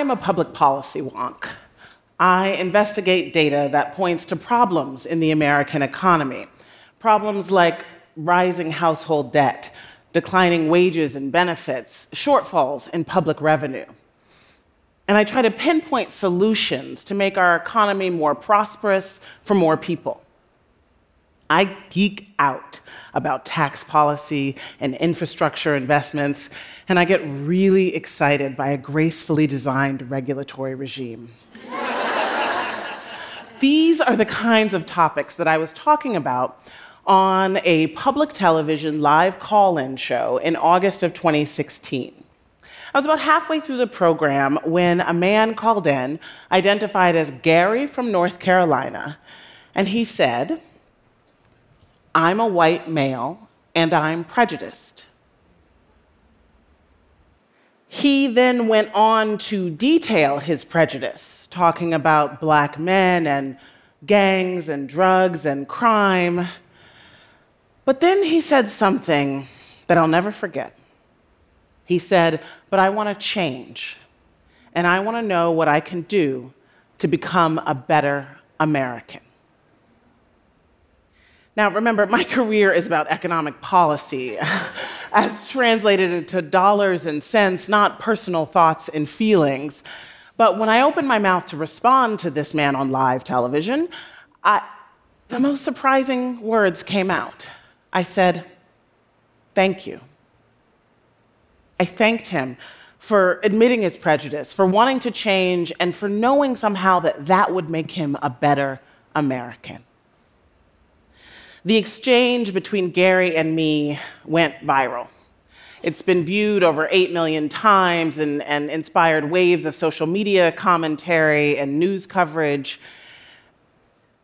am a public policy wonk. I investigate data that points to problems in the American economy. Problems like rising household debt, declining wages and benefits, shortfalls in public revenue. And I try to pinpoint solutions to make our economy more prosperous for more people. I geek out about tax policy and infrastructure investments, and I get really excited by a gracefully designed regulatory regime. These are the kinds of topics that I was talking about on a public television live call in show in August of 2016. I was about halfway through the program when a man called in, identified as Gary from North Carolina, and he said, I'm a white male and I'm prejudiced. He then went on to detail his prejudice, talking about black men and gangs and drugs and crime. But then he said something that I'll never forget. He said, But I want to change, and I want to know what I can do to become a better American. Now, remember, my career is about economic policy, as translated into dollars and cents, not personal thoughts and feelings. But when I opened my mouth to respond to this man on live television, I, the most surprising words came out. I said, Thank you. I thanked him for admitting his prejudice, for wanting to change, and for knowing somehow that that would make him a better American. The exchange between Gary and me went viral. It's been viewed over 8 million times and, and, inspired waves of social media commentary and news coverage.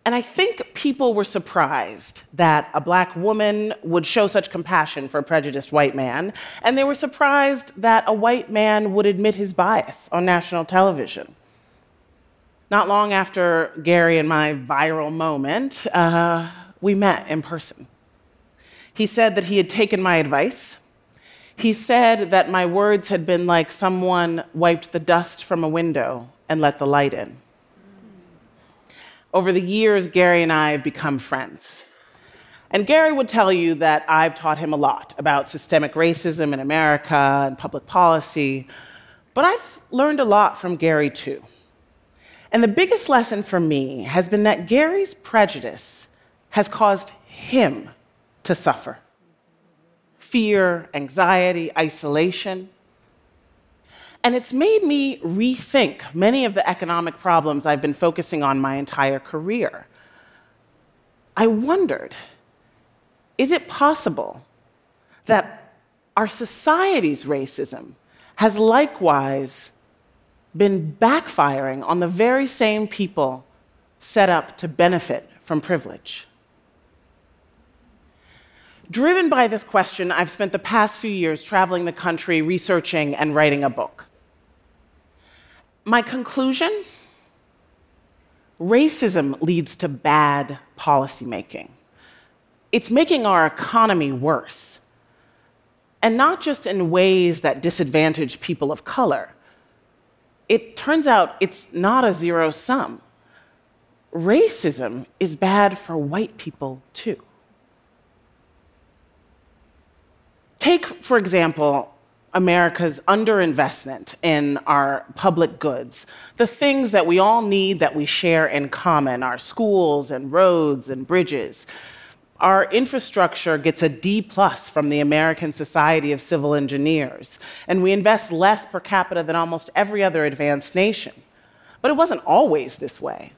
And I think people were surprised that a black woman would show such compassion for a prejudiced white man, and they were surprised that a white man would admit his bias on national television. Not long after Gary and my viral moment, uh, we met in person. He said that he had taken my advice. He said that my words had been like someone wiped the dust from a window and let the light in. Over the years, Gary and I have become friends. And Gary would tell you that I've taught him a lot about systemic racism in America and public policy, but I've learned a lot from Gary too. And the biggest lesson for me has been that Gary's prejudice has caused him to suffer fear, anxiety, isolation. And it's made me rethink many of the economic problems I've been focusing on my entire career. I wondered is it possible that our society's racism has likewise been backfiring on the very same people set up to benefit from privilege? Driven by this question, I've spent the past few years traveling the country, researching, and writing a book. My conclusion racism leads to bad policymaking. It's making our economy worse. And not just in ways that disadvantage people of color. It turns out it's not a zero sum. Racism is bad for white people too. For example, America's underinvestment in our public goods, the things that we all need that we share in common, our schools and roads and bridges. Our infrastructure gets a D plus from the American Society of Civil Engineers, and we invest less per capita than almost every other advanced nation. But it wasn't always this way.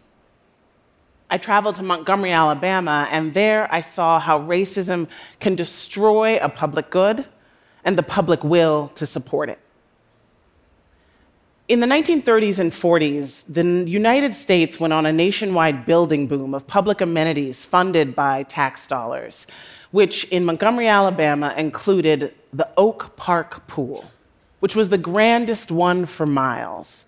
I traveled to Montgomery, Alabama, and there I saw how racism can destroy a public good and the public will to support it. In the 1930s and 40s, the United States went on a nationwide building boom of public amenities funded by tax dollars, which in Montgomery, Alabama included the Oak Park Pool, which was the grandest one for miles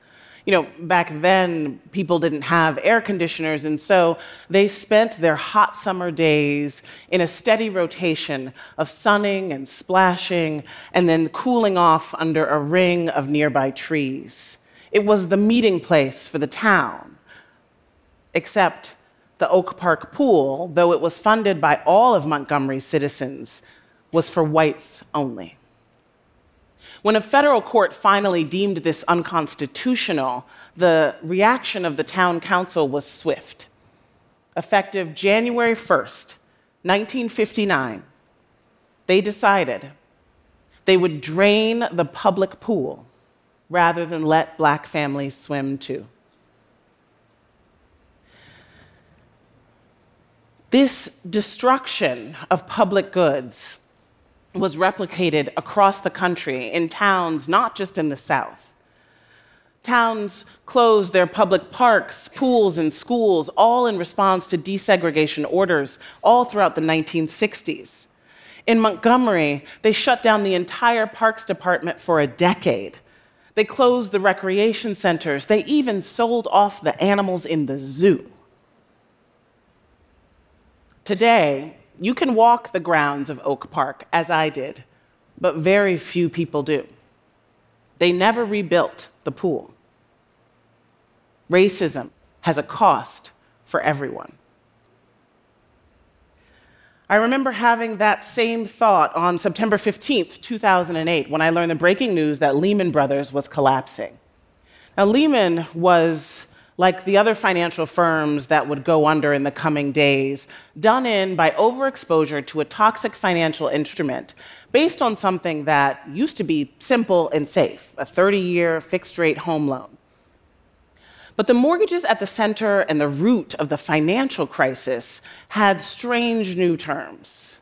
you know, back then people didn't have air conditioners, and so they spent their hot summer days in a steady rotation of sunning and splashing and then cooling off under a ring of nearby trees. It was the meeting place for the town. Except the Oak Park pool, though it was funded by all of Montgomery's citizens, was for whites only. When a federal court finally deemed this unconstitutional, the reaction of the town council was swift. Effective January 1st, 1959, they decided they would drain the public pool rather than let black families swim too. This destruction of public goods was replicated across the country in towns, not just in the South. Towns closed their public parks, pools, and schools, all in response to desegregation orders, all throughout the 1960s. In Montgomery, they shut down the entire parks department for a decade. They closed the recreation centers. They even sold off the animals in the zoo. Today, you can walk the grounds of Oak Park, as I did, but very few people do. They never rebuilt the pool. Racism has a cost for everyone. I remember having that same thought on September 15th, 2008, when I learned the breaking news that Lehman Brothers was collapsing. Now, Lehman was like the other financial firms that would go under in the coming days, done in by overexposure to a toxic financial instrument based on something that used to be simple and safe a 30 year fixed rate home loan. But the mortgages at the center and the root of the financial crisis had strange new terms.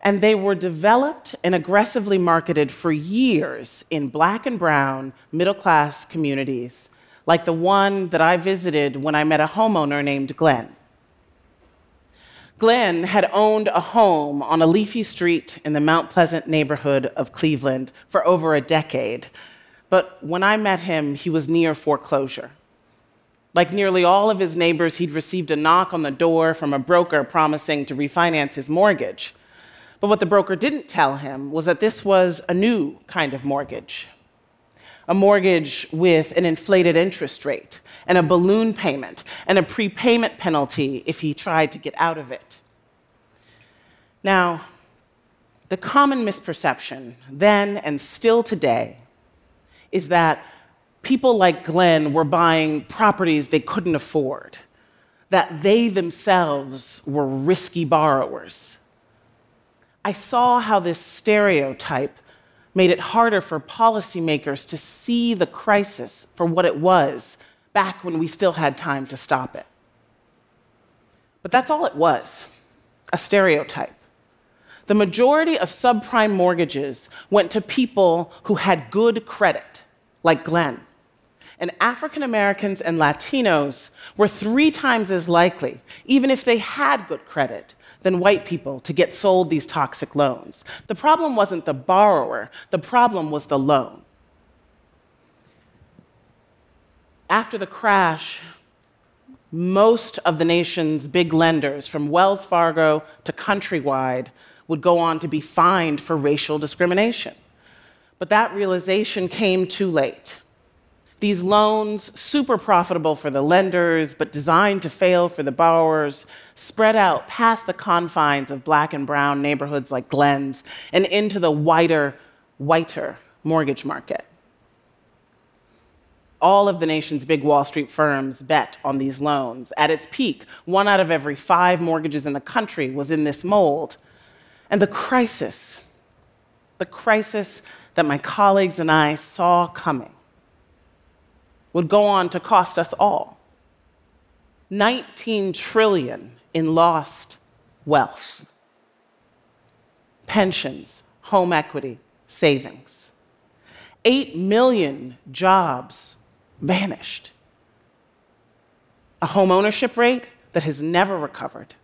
And they were developed and aggressively marketed for years in black and brown middle class communities like the one that I visited when I met a homeowner named Glenn. Glenn had owned a home on a leafy street in the Mount Pleasant neighborhood of Cleveland for over a decade. But when I met him, he was near foreclosure. Like nearly all of his neighbors, he'd received a knock on the door from a broker promising to refinance his mortgage. But what the broker didn't tell him was that this was a new kind of mortgage a mortgage with an inflated interest rate and a balloon payment and a prepayment penalty if he tried to get out of it. Now, the common misperception then and still today is that people like Glenn were buying properties they couldn't afford, that they themselves were risky borrowers. I saw how this stereotype made it harder for policymakers to see the crisis for what it was back when we still had time to stop it. But that's all it was a stereotype. The majority of subprime mortgages went to people who had good credit, like Glenn. And African Americans and Latinos were three times as likely, even if they had good credit, than white people to get sold these toxic loans. The problem wasn't the borrower, the problem was the loan. After the crash, most of the nation's big lenders, from Wells Fargo to Countrywide, would go on to be fined for racial discrimination. But that realization came too late. These loans, super profitable for the lenders, but designed to fail for the borrowers, spread out past the confines of black and brown neighborhoods like Glenn's and into the wider, whiter mortgage market. All of the nation's big Wall Street firms bet on these loans. At its peak, one out of every five mortgages in the country was in this mold. And the crisis, the crisis that my colleagues and I saw coming, would go on to cost us all. 19 trillion in lost wealth pensions home equity savings. 8 million jobs vanished. A home ownership rate that has never recovered.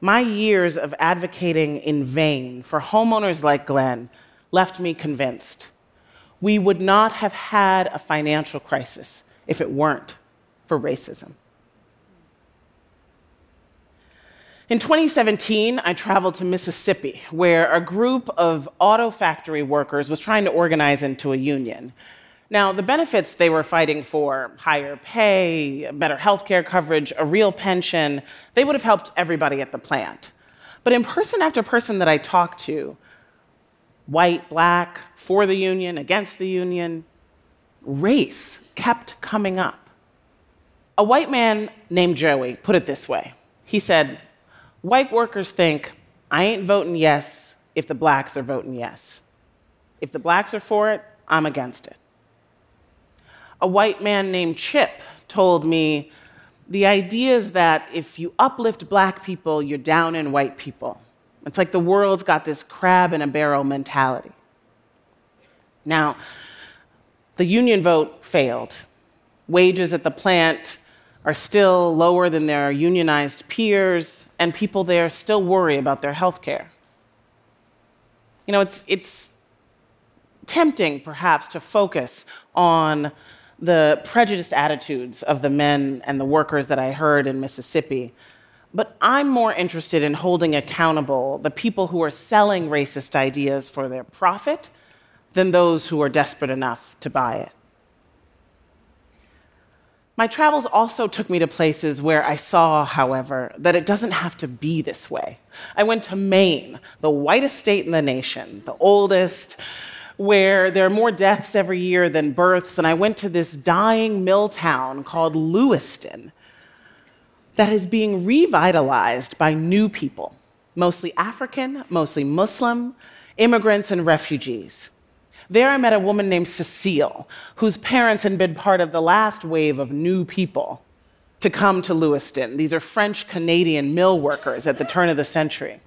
My years of advocating in vain for homeowners like Glenn left me convinced we would not have had a financial crisis if it weren't for racism. In 2017, I traveled to Mississippi, where a group of auto factory workers was trying to organize into a union. Now, the benefits they were fighting for higher pay, better health care coverage, a real pension they would have helped everybody at the plant. But in person after person that I talked to, white, black, for the union, against the union, race kept coming up. A white man named Joey put it this way He said, White workers think, I ain't voting yes if the blacks are voting yes. If the blacks are for it, I'm against it. A white man named Chip told me the idea is that if you uplift black people, you're down in white people. It's like the world's got this crab in a barrel mentality. Now, the union vote failed. Wages at the plant are still lower than their unionized peers, and people there still worry about their health care. You know, it's, it's tempting, perhaps, to focus on the prejudiced attitudes of the men and the workers that I heard in Mississippi. But I'm more interested in holding accountable the people who are selling racist ideas for their profit than those who are desperate enough to buy it. My travels also took me to places where I saw, however, that it doesn't have to be this way. I went to Maine, the whitest state in the nation, the oldest, where there are more deaths every year than births, and I went to this dying mill town called Lewiston that is being revitalized by new people, mostly African, mostly Muslim, immigrants, and refugees. There I met a woman named Cecile, whose parents had been part of the last wave of new people to come to Lewiston. These are French Canadian mill workers at the turn of the century.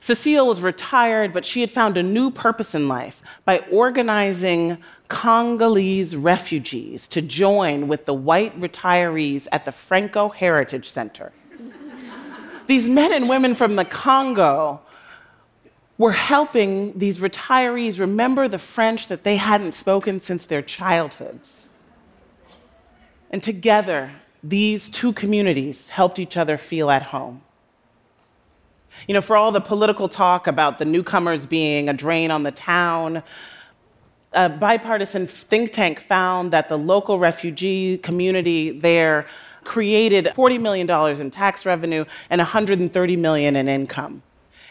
Cecile was retired, but she had found a new purpose in life by organizing Congolese refugees to join with the white retirees at the Franco Heritage Center. These men and women from the Congo were helping these retirees remember the French that they hadn't spoken since their childhoods. And together, these two communities helped each other feel at home. You know, for all the political talk about the newcomers being a drain on the town, a bipartisan think tank found that the local refugee community there created $40 million in tax revenue and 130 million in income.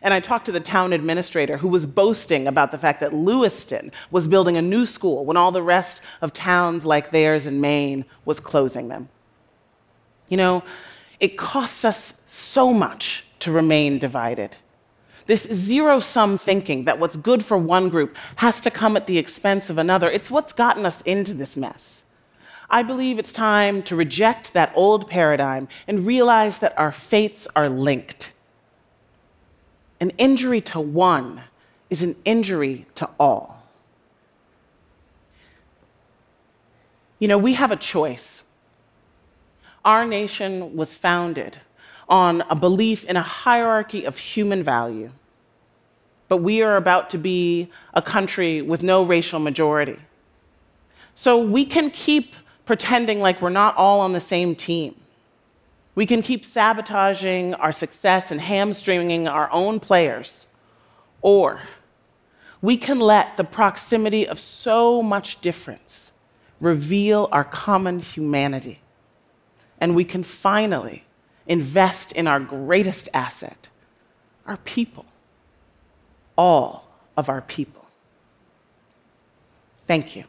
And I talked to the town administrator who was boasting about the fact that Lewiston was building a new school when all the rest of towns like theirs in Maine was closing them. You know, it costs us so much to remain divided. This zero sum thinking that what's good for one group has to come at the expense of another, it's what's gotten us into this mess. I believe it's time to reject that old paradigm and realize that our fates are linked. An injury to one is an injury to all. You know, we have a choice. Our nation was founded on a belief in a hierarchy of human value. But we are about to be a country with no racial majority. So we can keep pretending like we're not all on the same team. We can keep sabotaging our success and hamstringing our own players, or we can let the proximity of so much difference reveal our common humanity. And we can finally invest in our greatest asset, our people, all of our people. Thank you.